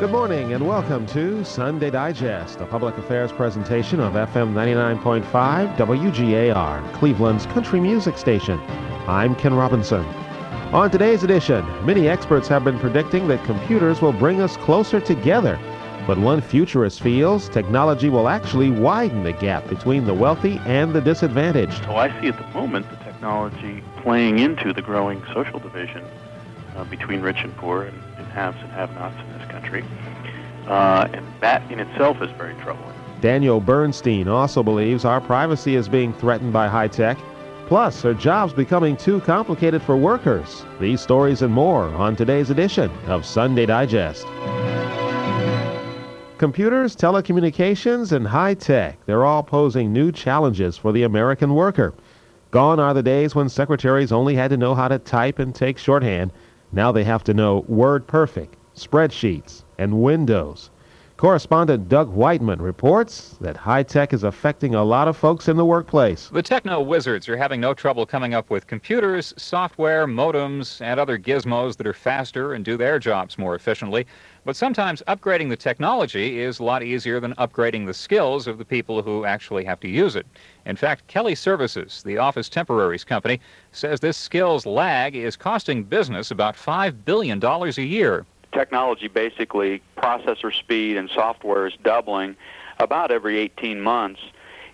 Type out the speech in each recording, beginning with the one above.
Good morning and welcome to Sunday Digest, a public affairs presentation of FM 99.5 WGAR, Cleveland's country music station. I'm Ken Robinson. On today's edition, many experts have been predicting that computers will bring us closer together. But one futurist feels technology will actually widen the gap between the wealthy and the disadvantaged. So I see at the moment the technology playing into the growing social division uh, between rich and poor and, and haves and have-nots country. Uh, and that in itself is very troubling. Daniel Bernstein also believes our privacy is being threatened by high tech. Plus, are jobs becoming too complicated for workers? These stories and more on today's edition of Sunday Digest. Computers, telecommunications, and high tech, they're all posing new challenges for the American worker. Gone are the days when secretaries only had to know how to type and take shorthand. Now they have to know Word Perfect, spreadsheets, and Windows. Correspondent Doug Whiteman reports that high tech is affecting a lot of folks in the workplace. The techno wizards are having no trouble coming up with computers, software, modems, and other gizmos that are faster and do their jobs more efficiently. But sometimes upgrading the technology is a lot easier than upgrading the skills of the people who actually have to use it. In fact, Kelly Services, the office temporaries company, says this skills lag is costing business about $5 billion a year technology basically processor speed and software is doubling about every 18 months.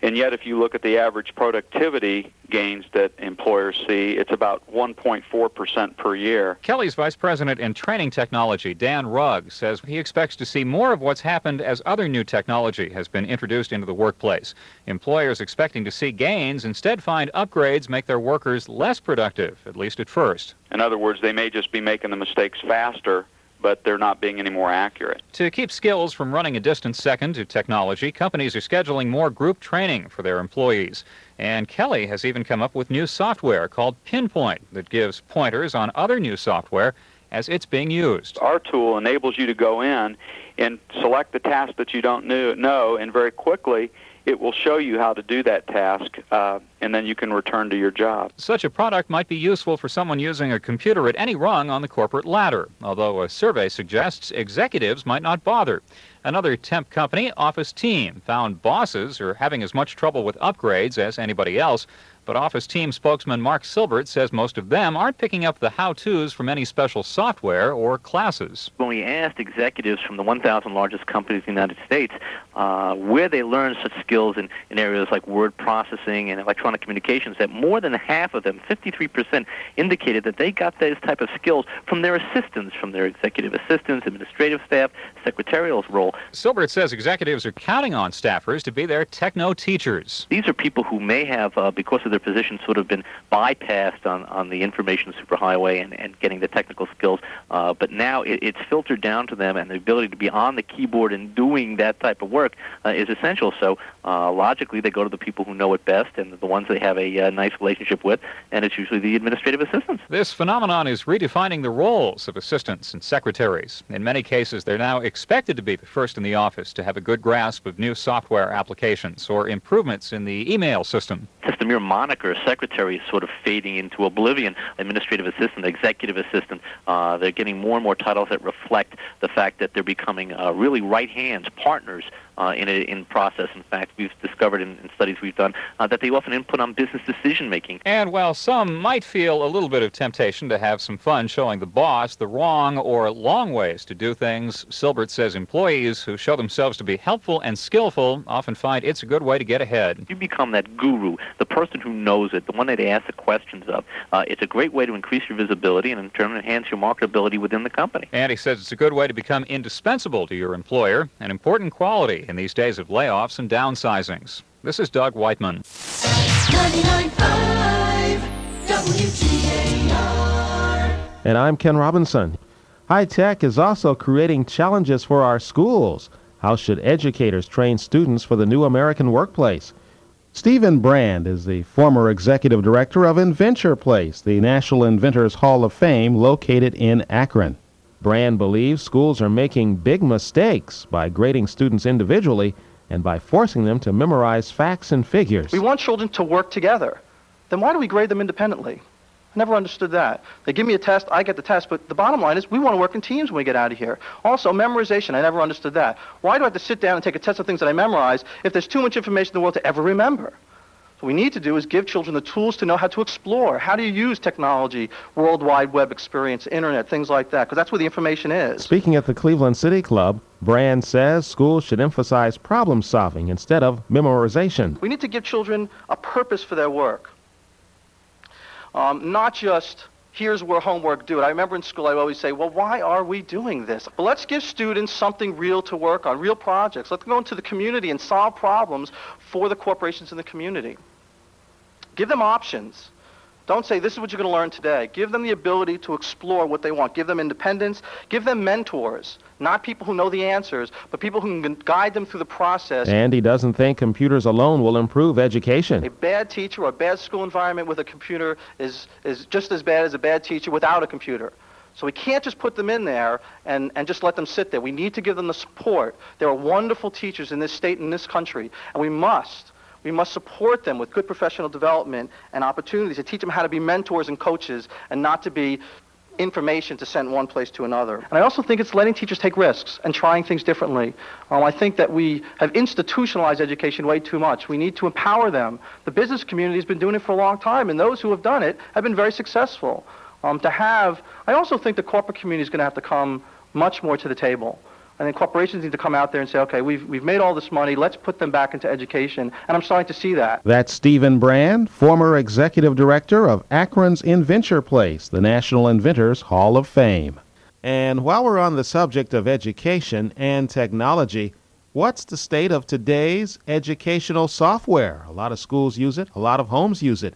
And yet, if you look at the average productivity gains that employers see, it's about 1.4% per year. Kelly's Vice President in Training Technology, Dan Rugg, says he expects to see more of what's happened as other new technology has been introduced into the workplace. Employers expecting to see gains instead find upgrades make their workers less productive, at least at first. In other words, they may just be making the mistakes faster but they're not being any more accurate. To keep skills from running a distance second to technology, companies are scheduling more group training for their employees. And Kelly has even come up with new software called Pinpoint that gives pointers on other new software as it's being used. Our tool enables you to go in and select the task that you don't know, and very quickly it will show you how to do that task, uh, and then you can return to your job. Such a product might be useful for someone using a computer at any rung on the corporate ladder, although a survey suggests executives might not bother. Another temp company, Office Team, found bosses are having as much trouble with upgrades as anybody else, but Office Team spokesman Mark Silbert says most of them aren't picking up the how-tos from any special software or classes. When we asked executives from the 1,000 largest companies in the United States uh, where they learned such skills in, in areas like word processing and electronic communications, that more than half of them, 53%, indicated that they got those type of skills from their assistants, from their executive assistants, administrative staff, secretarial role. Silbert says executives are counting on staffers to be their techno teachers. These are people who may have, uh, because of their their positions sort of been bypassed on, on the information superhighway and, and getting the technical skills. Uh, but now it, it's filtered down to them, and the ability to be on the keyboard and doing that type of work uh, is essential. So uh, logically, they go to the people who know it best and the ones they have a uh, nice relationship with, and it's usually the administrative assistants. This phenomenon is redefining the roles of assistants and secretaries. In many cases, they're now expected to be the first in the office to have a good grasp of new software applications or improvements in the email system. Just the mere moniker secretary is sort of fading into oblivion. Administrative assistant, executive assistant, uh, they're getting more and more titles that reflect the fact that they're becoming uh, really right hands, partners uh, in a in process. In fact, we've discovered in, in studies we've done uh, that they often input on business decision making. And while some might feel a little bit of temptation to have some fun showing the boss the wrong or long ways to do things, Silbert says employees who show themselves to be helpful and skillful often find it's a good way to get ahead. You become that guru, the person who knows it, the one that they ask the questions of. Uh, it's a great way to increase your visibility and in turn enhance your marketability within the company. And he says it's a good way to become indispensable to your employer, an important quality in these days of layoffs and downsizings. This is Doug Whiteman. 99.5 WGAR. And I'm Ken Robinson. High tech is also creating challenges for our schools. How should educators train students for the new American workplace? Stephen Brand is the former executive director of Inventure Place, the National Inventors Hall of Fame located in Akron. Brand believes schools are making big mistakes by grading students individually and by forcing them to memorize facts and figures. We want children to work together. Then why do we grade them independently? I never understood that. They give me a test, I get the test, but the bottom line is we want to work in teams when we get out of here. Also, memorization, I never understood that. Why do I have to sit down and take a test of things that I memorize if there's too much information in the world to ever remember? What we need to do is give children the tools to know how to explore. How do you use technology, World Wide Web experience, internet, things like that, because that's where the information is. Speaking at the Cleveland City Club, Brand says schools should emphasize problem solving instead of memorization. We need to give children a purpose for their work, um, not just here's where homework do it. I remember in school I always say, well, why are we doing this? But let's give students something real to work on, real projects. Let's go into the community and solve problems for the corporations in the community. Give them options. Don't say, this is what you're going to learn today. Give them the ability to explore what they want. Give them independence. Give them mentors. Not people who know the answers, but people who can guide them through the process. And he doesn't think computers alone will improve education. A bad teacher or a bad school environment with a computer is, is just as bad as a bad teacher without a computer. So we can't just put them in there and, and just let them sit there. We need to give them the support. There are wonderful teachers in this state and this country, and we must we must support them with good professional development and opportunities to teach them how to be mentors and coaches and not to be information to send one place to another. And I also think it's letting teachers take risks and trying things differently. Um, I think that we have institutionalized education way too much. We need to empower them. The business community has been doing it for a long time, and those who have done it have been very successful. Um, to have, I also think the corporate community is going to have to come much more to the table. I then corporations need to come out there and say, okay, we've, we've made all this money, let's put them back into education. And I'm starting to see that. That's Stephen Brand, former executive director of Akron's Inventure Place, the National Inventors Hall of Fame. And while we're on the subject of education and technology, what's the state of today's educational software? A lot of schools use it, a lot of homes use it.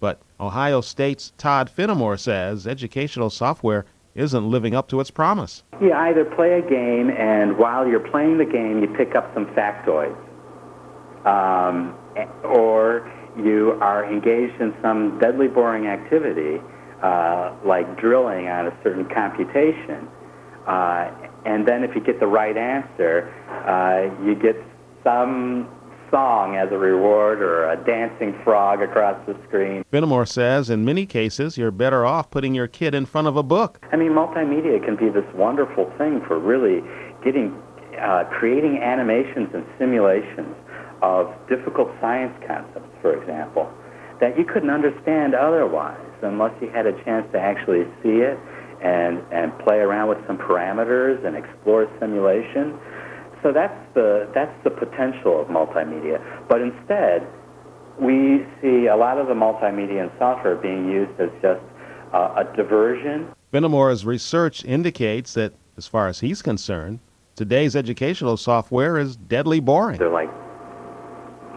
But Ohio State's Todd Fenimore says educational software isn't living up to its promise. You either play a game, and while you're playing the game, you pick up some factoids, um, or you are engaged in some deadly boring activity, uh, like drilling on a certain computation. Uh, and then if you get the right answer, uh, you get some song as a reward or a dancing frog across the screen. Fenimore says in many cases you're better off putting your kid in front of a book. I mean, multimedia can be this wonderful thing for really getting, uh, creating animations and simulations of difficult science concepts, for example, that you couldn't understand otherwise unless you had a chance to actually see it and, and play around with some parameters and explore simulation. So that's the, that's the potential of multimedia. But instead, we see a lot of the multimedia and software being used as just uh, a diversion. Fenimore's research indicates that, as far as he's concerned, today's educational software is deadly boring. They're like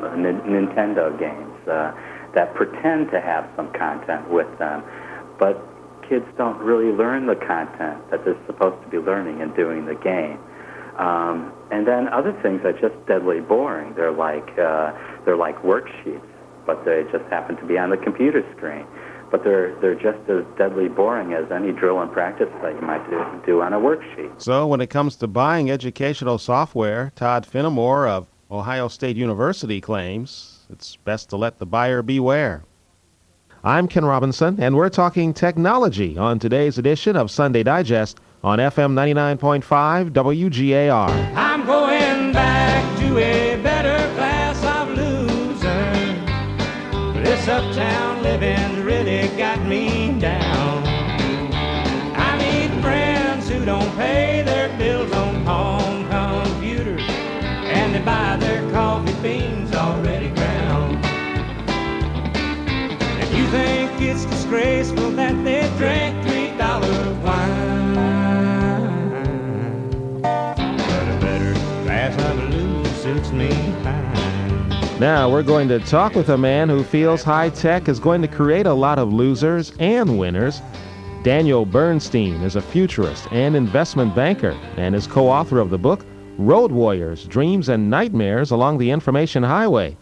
N- Nintendo games uh, that pretend to have some content with them, but kids don't really learn the content that they're supposed to be learning and doing the game. Um, and then other things are just deadly boring. They're like uh, they're like worksheets, but they just happen to be on the computer screen. But they're they're just as deadly boring as any drill and practice that you might do, do on a worksheet. So when it comes to buying educational software, Todd Fenimore of Ohio State University claims it's best to let the buyer beware. I'm Ken Robinson, and we're talking technology on today's edition of Sunday Digest on FM 99.5 WGAR. I'm going back to a better class of loser. This uptown living's really got me down. I need friends who don't pay their bills on home computers and they buy their coffee beans already ground. If you think it's disgraceful that they drink Now, we're going to talk with a man who feels high tech is going to create a lot of losers and winners. Daniel Bernstein is a futurist and investment banker and is co author of the book Road Warriors Dreams and Nightmares Along the Information Highway.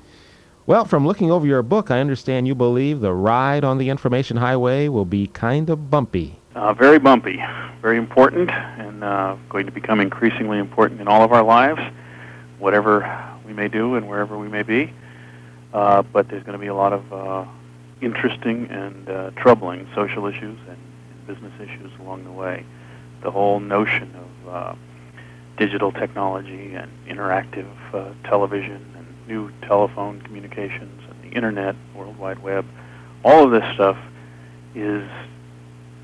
Well, from looking over your book, I understand you believe the ride on the information highway will be kind of bumpy. Uh, very bumpy, very important, and uh, going to become increasingly important in all of our lives, whatever we may do and wherever we may be. Uh, but there's going to be a lot of uh, interesting and uh, troubling social issues and, business issues along the way. The whole notion of uh, digital technology and interactive uh, television and new telephone communications and the internet, World Wide Web, all of this stuff is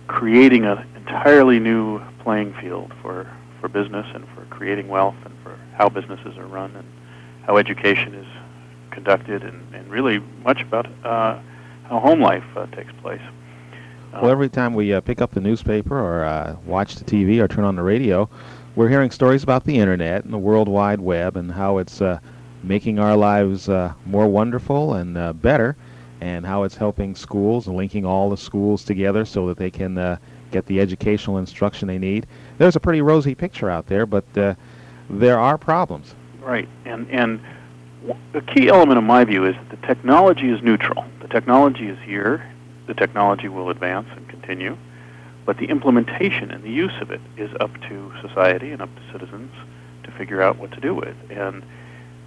creating an entirely new playing field for, for business and for creating wealth and for how businesses are run and how education is conducted and, and really much about uh, how home life uh, takes place. well, every time we uh, pick up the newspaper or uh, watch the TV or turn on the radio, we're hearing stories about the internet and the World Wide Web and how it's uh, making our lives uh, more wonderful and uh, better, and how it's helping schools and linking all the schools together so that they can uh, get the educational instruction they need. There's a pretty rosy picture out there, but uh, there are problems. Right, and and the key element in my view is that the technology is neutral. The technology is here. The technology will advance and continue, but the implementation and the use of it is up to society and up to citizens to figure out what to do with. And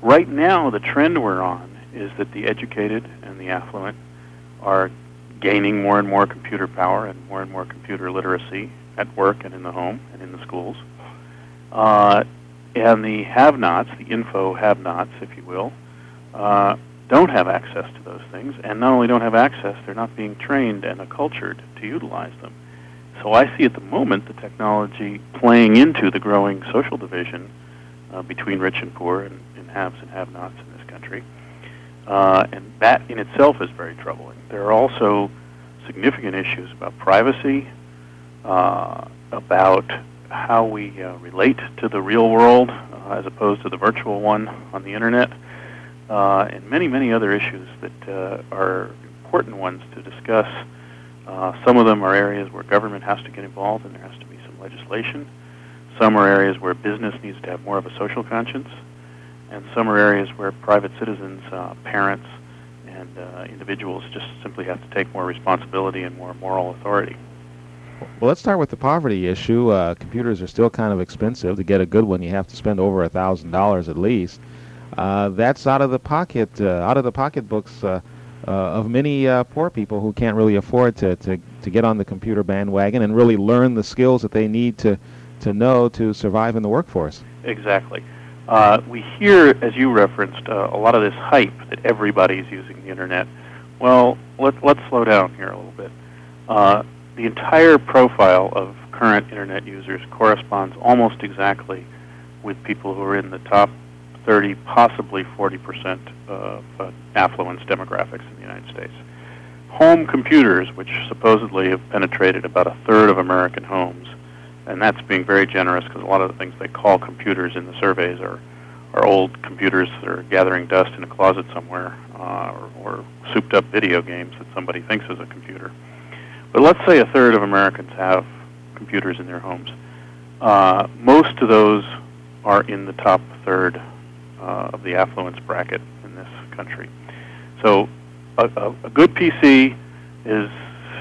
right now, the trend we're on is that the educated and the affluent are gaining more and more computer power and more and more computer literacy at work and in the home and in the schools. Uh, and the have-nots, the info have-nots, if you will, uh, don't have access to those things, and not only don't have access, they're not being trained and accultured to utilize them. So I see at the moment the technology playing into the growing social division uh, between rich and poor and, and haves and have-nots in this country. Uh, and that in itself is very troubling. There are also significant issues about privacy, uh, about how we uh, relate to the real world uh, as opposed to the virtual one on the internet, uh, and many, many other issues that uh, are important ones to discuss. Uh, some of them are areas where government has to get involved and there has to be some legislation. Some are areas where business needs to have more of a social conscience. And some are areas where private citizens, parents, and individuals just simply have to take more responsibility and more moral authority. Well, let's start with the poverty issue. Uh, computers are still kind of expensive. To get a good one, you have to spend over a thousand dollars at least. Uh, that's out of the pocket, uh, out of the pocketbooks uh, uh, of many uh, poor people who can't really afford to, to, to get on the computer bandwagon and really learn the skills that they need to, to know to survive in the workforce. Exactly. We hear, as you referenced, a lot of this hype that everybody's using the internet. Well, let, let's slow down here a little bit. The entire profile of current internet users corresponds almost exactly with people who are in the top 30, possibly 40% of uh, affluence demographics in the United States. Home computers, which supposedly have penetrated about a third of American homes, and that's being very generous because a lot of the things they call computers in the surveys are, are old computers that are gathering dust in a closet somewhere uh, or, or souped up video games that somebody thinks is a computer. But let's say a third of Americans have computers in their homes. Uh, most of those are in the top third uh, of the affluence bracket in this country. So a, a, a good PC is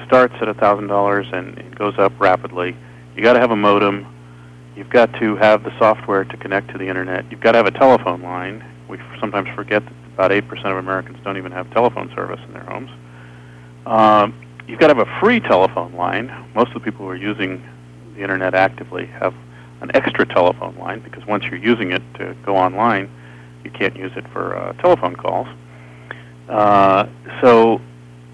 starts at $1,000 and goes up rapidly. You got to have a modem. You've got to have the software to connect to the internet. You've got to have a telephone line. We sometimes forget that about 8% of Americans don't even have telephone service in their homes. Um, you've got to have a free telephone line. Most of the people who are using the internet actively have an extra telephone line because once you're using it to go online, you can't use it for uh, telephone calls. Uh, so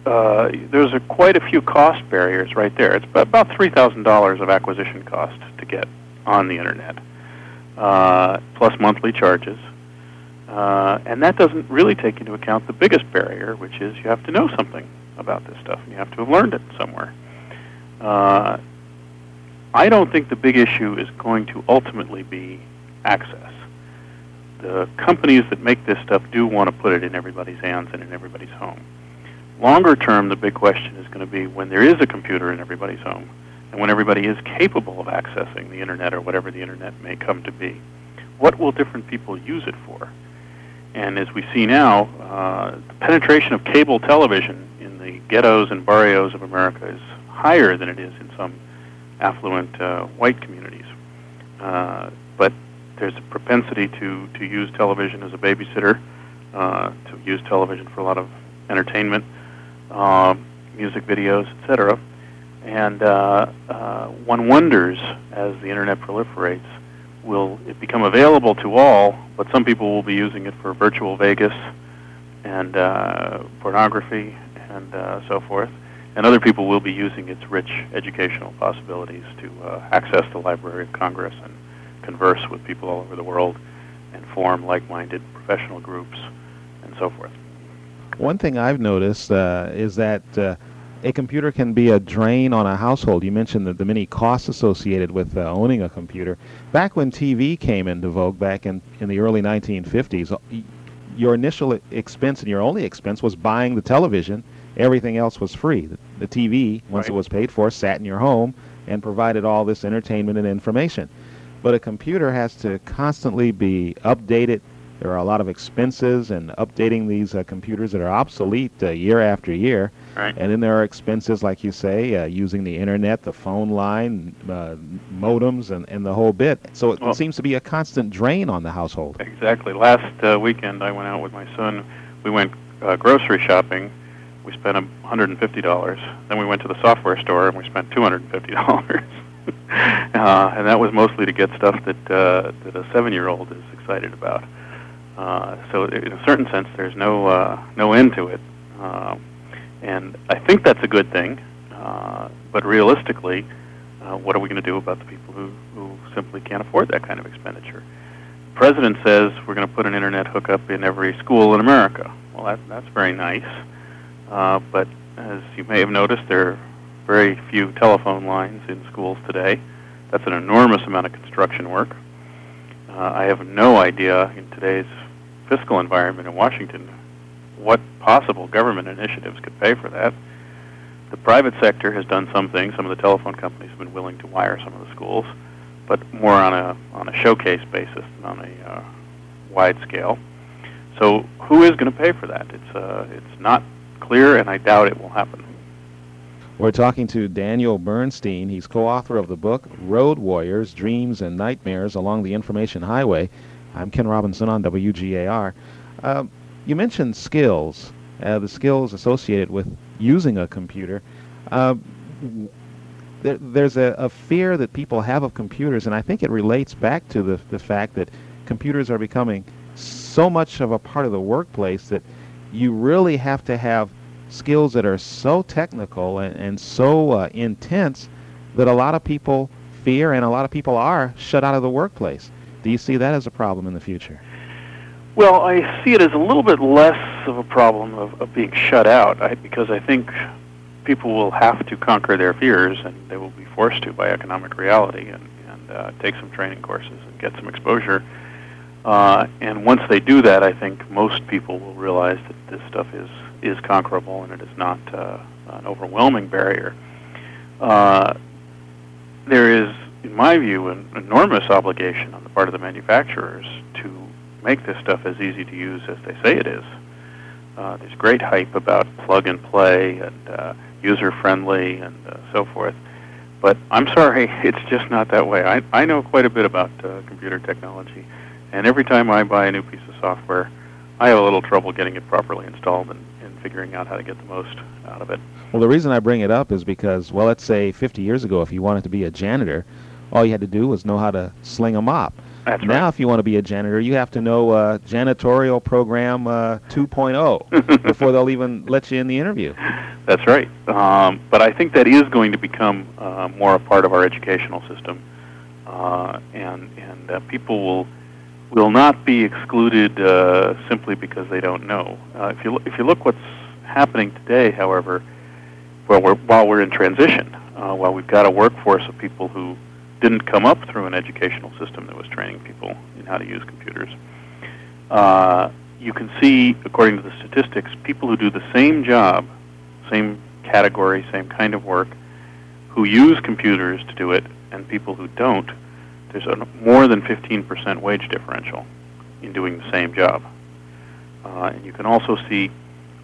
uh, there's a, quite a few cost barriers right there. It's about $3,000 of acquisition cost to get on the internet, uh, plus monthly charges. Uh, and that doesn't really take into account the biggest barrier, which is you have to know something about this stuff, and you have to have learned it somewhere. Uh, I don't think the big issue is going to ultimately be access. The companies that make this stuff do want to put it in everybody's hands and in everybody's home. Longer term, the big question is going to be when there is a computer in everybody's home, and when everybody is capable of accessing the internet or whatever the internet may come to be, what will different people use it for? And as we see now, uh, the penetration of cable television the ghettos and barrios of America is higher than it is in some affluent uh, white communities. Uh, but there's a propensity to, to use television as a babysitter, uh, to use television for a lot of entertainment. um, music videos, etc. And uh, uh, one wonders, as the internet proliferates, will it become available to all? But some people will be using it for virtual Vegas and uh, pornography and uh, so forth. And other people will be using its rich educational possibilities to uh, access the Library of Congress and converse with people all over the world and form like-minded professional groups and so forth. One thing I've noticed uh, is that uh, a computer can be a drain on a household. You mentioned the, the many costs associated with uh, owning a computer. Back when TV came into vogue, back in, in the early 1950s, your initial expense and your only expense was buying the television. Everything else was free. The, the TV, once right. it was paid for, sat in your home and provided all this entertainment and information. But a computer has to constantly be updated. There are a lot of expenses in updating these uh, computers that are obsolete uh, year after year. Right. And then there are expenses, like you say, uh, using the internet, the phone line, uh, modems, and, and the whole bit. So it well, seems to be a constant drain on the household. Exactly. Last uh, weekend, I went out with my son. We went uh, grocery shopping. We spent $150. Then we went to the software store and we spent $250. uh, and that was mostly to get stuff that uh, that a seven-year-old is excited about. Uh, so, in a certain sense, there's no uh, no end to it, uh, and I think that's a good thing. Uh, but realistically, uh, what are we going to do about the people who, who simply can't afford that kind of expenditure? The president says we're going to put an internet hookup in every school in America. Well, that, that's very nice, uh, but as you may have noticed, there are very few telephone lines in schools today. That's an enormous amount of construction work. Uh, I have no idea in today's fiscal environment in Washington what possible government initiatives could pay for that. The private sector has done some things. Some of the telephone companies have been willing to wire some of the schools, but more on a on a showcase basis than on a uh, wide scale. So, who is going to pay for that? It's uh, it's not clear, and I doubt it will happen. We're talking to Daniel Bernstein. He's co author of the book Road Warriors Dreams and Nightmares Along the Information Highway. I'm Ken Robinson on WGAR. Uh, you mentioned skills, uh, the skills associated with using a computer. Uh, there, there's a, a, fear that people have of computers, and I think it relates back to the, the fact that computers are becoming so much of a part of the workplace that you really have to have skills that are so technical and, and so uh, intense that a lot of people fear and a lot of people are shut out of the workplace. Do you see that as a problem in the future? Well, I see it as a little bit less of a problem of, of being shut out I, because I think people will have to conquer their fears and they will be forced to by economic reality and, and uh, take some training courses and get some exposure. Uh, and once they do that, I think most people will realize that this stuff is is conquerable and it is not uh, an overwhelming barrier. Uh, there is, in my view, an enormous obligation on the part of the manufacturers to make this stuff as easy to use as they say it is. Uh, there's great hype about plug and play and uh, user friendly and uh, so forth. But I'm sorry, it's just not that way. I, I know quite a bit about uh, computer technology, and every time I buy a new piece of software, I have a little trouble getting it properly installed and, and figuring out how to get the most out of it. Well, the reason I bring it up is because, well, let's say 50 years ago, if you wanted to be a janitor, all you had to do was know how to sling a mop. That's now, right. if you want to be a janitor, you have to know uh, janitorial program uh, 2.0 before they'll even let you in the interview. That's right. Um, but I think that is going to become uh, more a part of our educational system, uh, and and uh, people will will not be excluded uh, simply because they don't know. Uh, if you look, if you look what's happening today, however, well, we're, while we're in transition, uh, while we've got a workforce of people who didn't come up through an educational system that was training people in how to use computers, uh, you can see, according to the statistics, people who do the same job, same category, same kind of work, who use computers to do it, and people who don't there's a more than 15% wage differential in doing the same job. Uh, and you can also see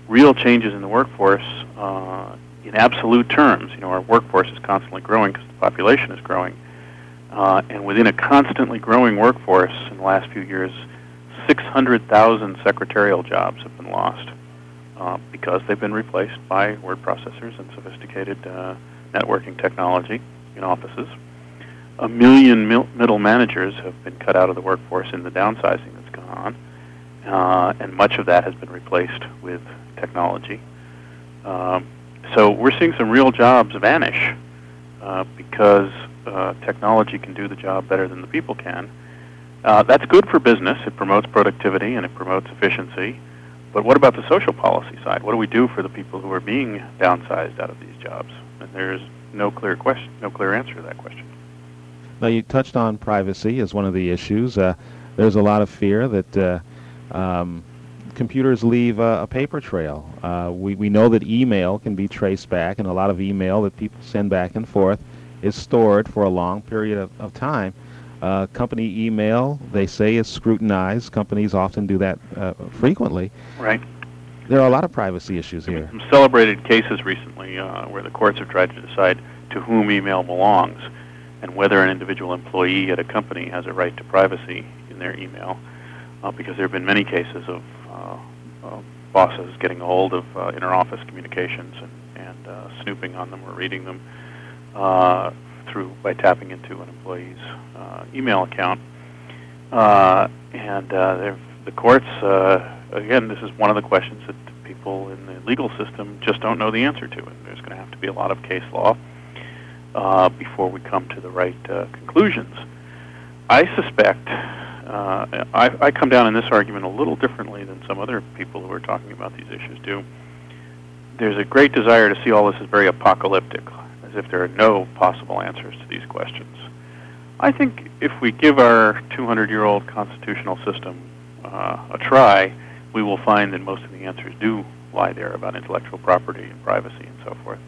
real changes in the workforce uh, in absolute terms. You know, our workforce is constantly growing because the population is growing. Uh, and within a constantly growing workforce in the last few years, 600,000 secretarial jobs have been lost. uh, because they've been replaced by word processors and sophisticated uh, networking technology in offices. A million mil- middle managers have been cut out of the workforce in the downsizing that's gone on, uh, and much of that has been replaced with technology. Um, so we're seeing some real jobs vanish uh, because uh, technology can do the job better than the people can. Uh, that's good for business. It promotes productivity and it promotes efficiency. But what about the social policy side? What do we do for the people who are being downsized out of these jobs? And there's no clear question, no clear answer to that question. Now, you touched on privacy as one of the issues. Uh, there's a lot of fear that uh, um, computers leave uh, a paper trail. Uh, we, we know that email can be traced back, and a lot of email that people send back and forth is stored for a long period of, of time. Uh, company email, they say, is scrutinized. Companies often do that uh, frequently. Right. There are a lot of privacy issues here. Some celebrated cases recently uh, where the courts have tried to decide to whom email belongs and whether an individual employee at a company has a right to privacy in their email. Uh, because there have been many cases of uh, uh, bosses getting a hold of uh, inter-office communications and, and uh, snooping on them or reading them uh, through by tapping into an employee's uh, email account. Uh, and uh, the courts, uh, again, this is one of the questions that people in the legal system just don't know the answer to, and there's going to have to be a lot of case law before we come to the right conclusions. I suspect I, I come down in this argument a little differently than some other people who are talking about these issues do. There's a great desire to see all this as very apocalyptic, if there are no possible answers to these questions. I think if we give our 200-year-old constitutional system uh, a try, we will find that most of the answers do lie there about intellectual property and privacy and so forth.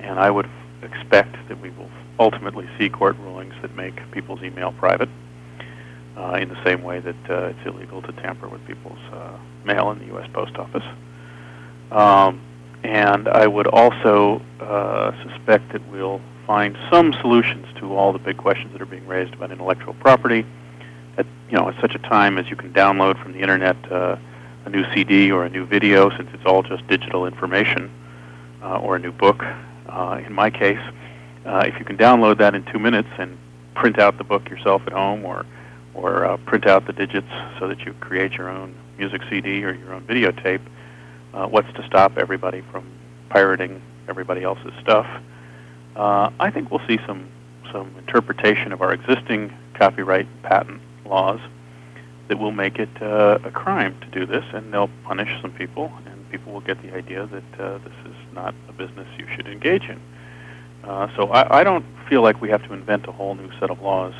And I would expect that we will ultimately see court rulings that make people's email private uh, in the same way that uh, it's illegal to tamper with people's uh, mail in the U.S. Post Office. Um, and I would also uh, suspect that we'll find some solutions to all the big questions that are being raised about intellectual property. At you know, at such a time as you can download from the internet uh, a new CD or a new video, since it's all just digital information, uh, or a new book. Uh, in my case, uh, if you can download that in two minutes and print out the book yourself at home, or or uh, print out the digits so that you create your own music CD or your own videotape, uh, what's to stop everybody from pirating everybody else's stuff? Uh, I think we'll see some some interpretation of our existing copyright patent laws that will make it uh, a crime to do this, and they'll punish some people, and people will get the idea that uh, this is not a business you should engage in. Uh, so I, I don't feel like we have to invent a whole new set of laws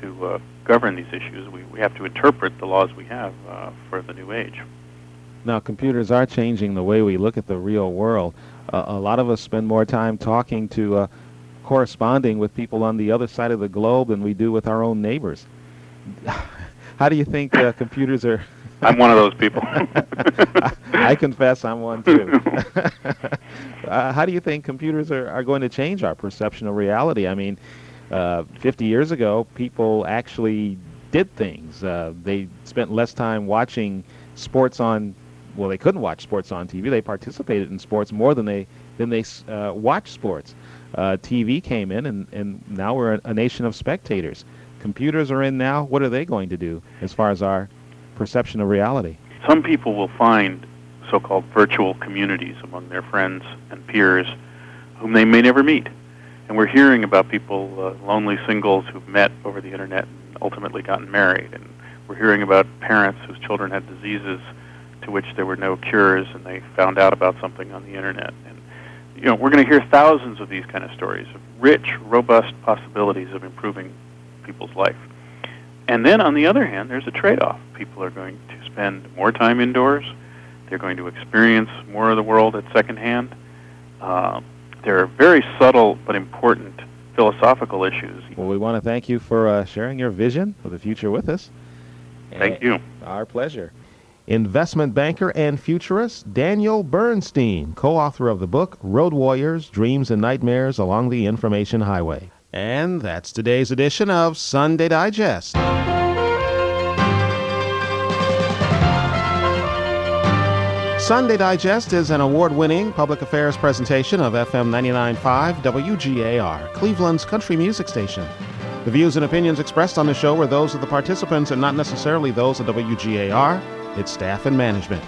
to uh, govern these issues. We, we have to interpret the laws we have uh, for the new age. Now, computers are changing the way we look at the real world. Uh, a lot of us spend more time talking to, uh, corresponding with people on the other side of the globe than we do with our own neighbors. How do you think uh, computers are? I'm one of those people. I confess I'm one too. uh, how do you think computers are, are going to change our perception of reality? I mean, uh, 50 years ago, people actually did things. Uh, they spent less time watching sports on. Well, they couldn't watch sports on TV. They participated in sports more than they than they uh, watched sports. Uh, TV came in, and, and now we're a, a nation of spectators. Computers are in now. What are they going to do as far as our perception of reality? Some people will find so-called virtual communities among their friends and peers whom they may never meet. And we're hearing about people, uh, lonely singles who've met over the internet and ultimately gotten married. And we're hearing about parents whose children had diseases to which there were no cures and they found out about something on the internet. And you know, we're going to hear thousands of these kind of stories of rich, robust possibilities of improving people's life. And then on the other hand, there's a trade-off. People are going to spend more time indoors. They're going to experience more of the world at secondhand. Um, there are very subtle but important philosophical issues. Well, we want to thank you for uh, sharing your vision for the future with us. Thank you. Our pleasure. Investment banker and futurist Daniel Bernstein, co author of the book Road Warriors Dreams and Nightmares Along the Information Highway. And that's today's edition of Sunday Digest. Sunday Digest is an award winning public affairs presentation of FM 99.5 WGAR, Cleveland's country music station. The views and opinions expressed on the show are those of the participants and not necessarily those of WGAR, its staff, and management.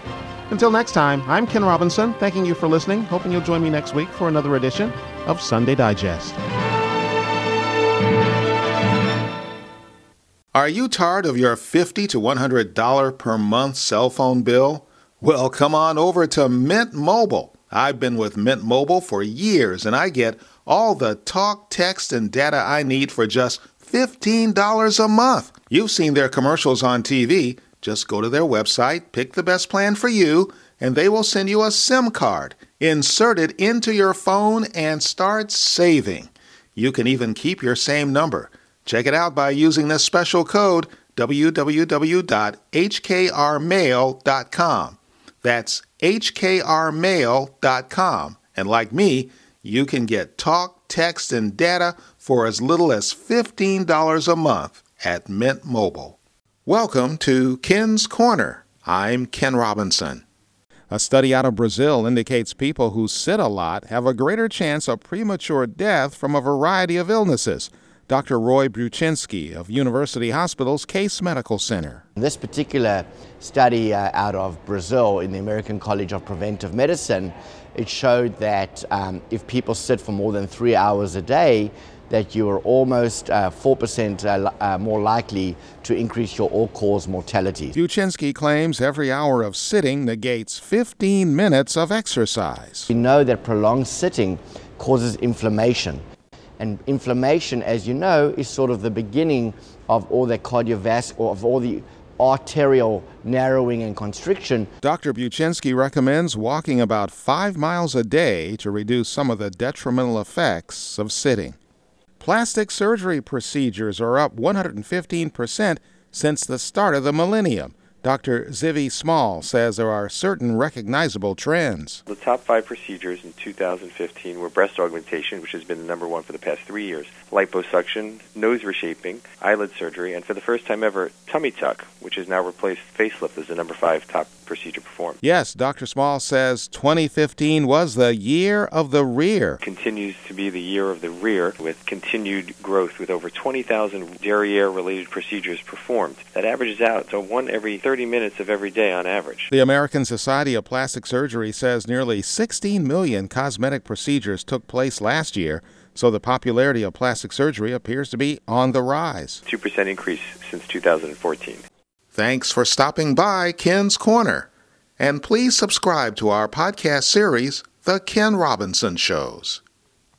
Until next time, I'm Ken Robinson, thanking you for listening, hoping you'll join me next week for another edition of Sunday Digest. Are you tired of your 50 to $100 per month cell phone bill? Well, come on over to Mint Mobile. I've been with Mint Mobile for years and I get all the talk, text, and data I need for just $15 a month. You've seen their commercials on TV. Just go to their website, pick the best plan for you, and they will send you a SIM card. Insert it into your phone and start saving. You can even keep your same number. Check it out by using this special code www.hkrmail.com. That's hkrmail.com. And like me, you can get talk, text, and data for as little as $15 a month at Mint Mobile. Welcome to Ken's Corner. I'm Ken Robinson. A study out of Brazil indicates people who sit a lot have a greater chance of premature death from a variety of illnesses. Dr. Roy Bruczynski of University Hospital's Case Medical Center. This particular study uh, out of Brazil in the American College of Preventive Medicine, it showed that um, if people sit for more than three hours a day, that you are almost uh, 4% uh, uh, more likely to increase your all-cause mortality. Bruczynski claims every hour of sitting negates 15 minutes of exercise. We know that prolonged sitting causes inflammation. And inflammation, as you know, is sort of the beginning of all the cardiovascular, of all the arterial narrowing and constriction. Dr. Bruczynski recommends walking about five miles a day to reduce some of the detrimental effects of sitting. Plastic surgery procedures are up 115% since the start of the millennium. Dr. Zivi Small says there are certain recognizable trends. The top five procedures in 2015 were breast augmentation, which has been the number one for the past three years, liposuction, nose reshaping, eyelid surgery, and for the first time ever, tummy tuck, which has now replaced facelift as the number five top procedure performed. Yes, Dr. Small says 2015 was the year of the rear. Continues to be the year of the rear with continued growth with over 20,000 derriere related procedures performed. That averages out to one every 30 minutes of every day on average. The American Society of Plastic Surgery says nearly 16 million cosmetic procedures took place last year, so the popularity of plastic surgery appears to be on the rise. 2% increase since 2014. Thanks for stopping by Ken's Corner. And please subscribe to our podcast series, The Ken Robinson Shows.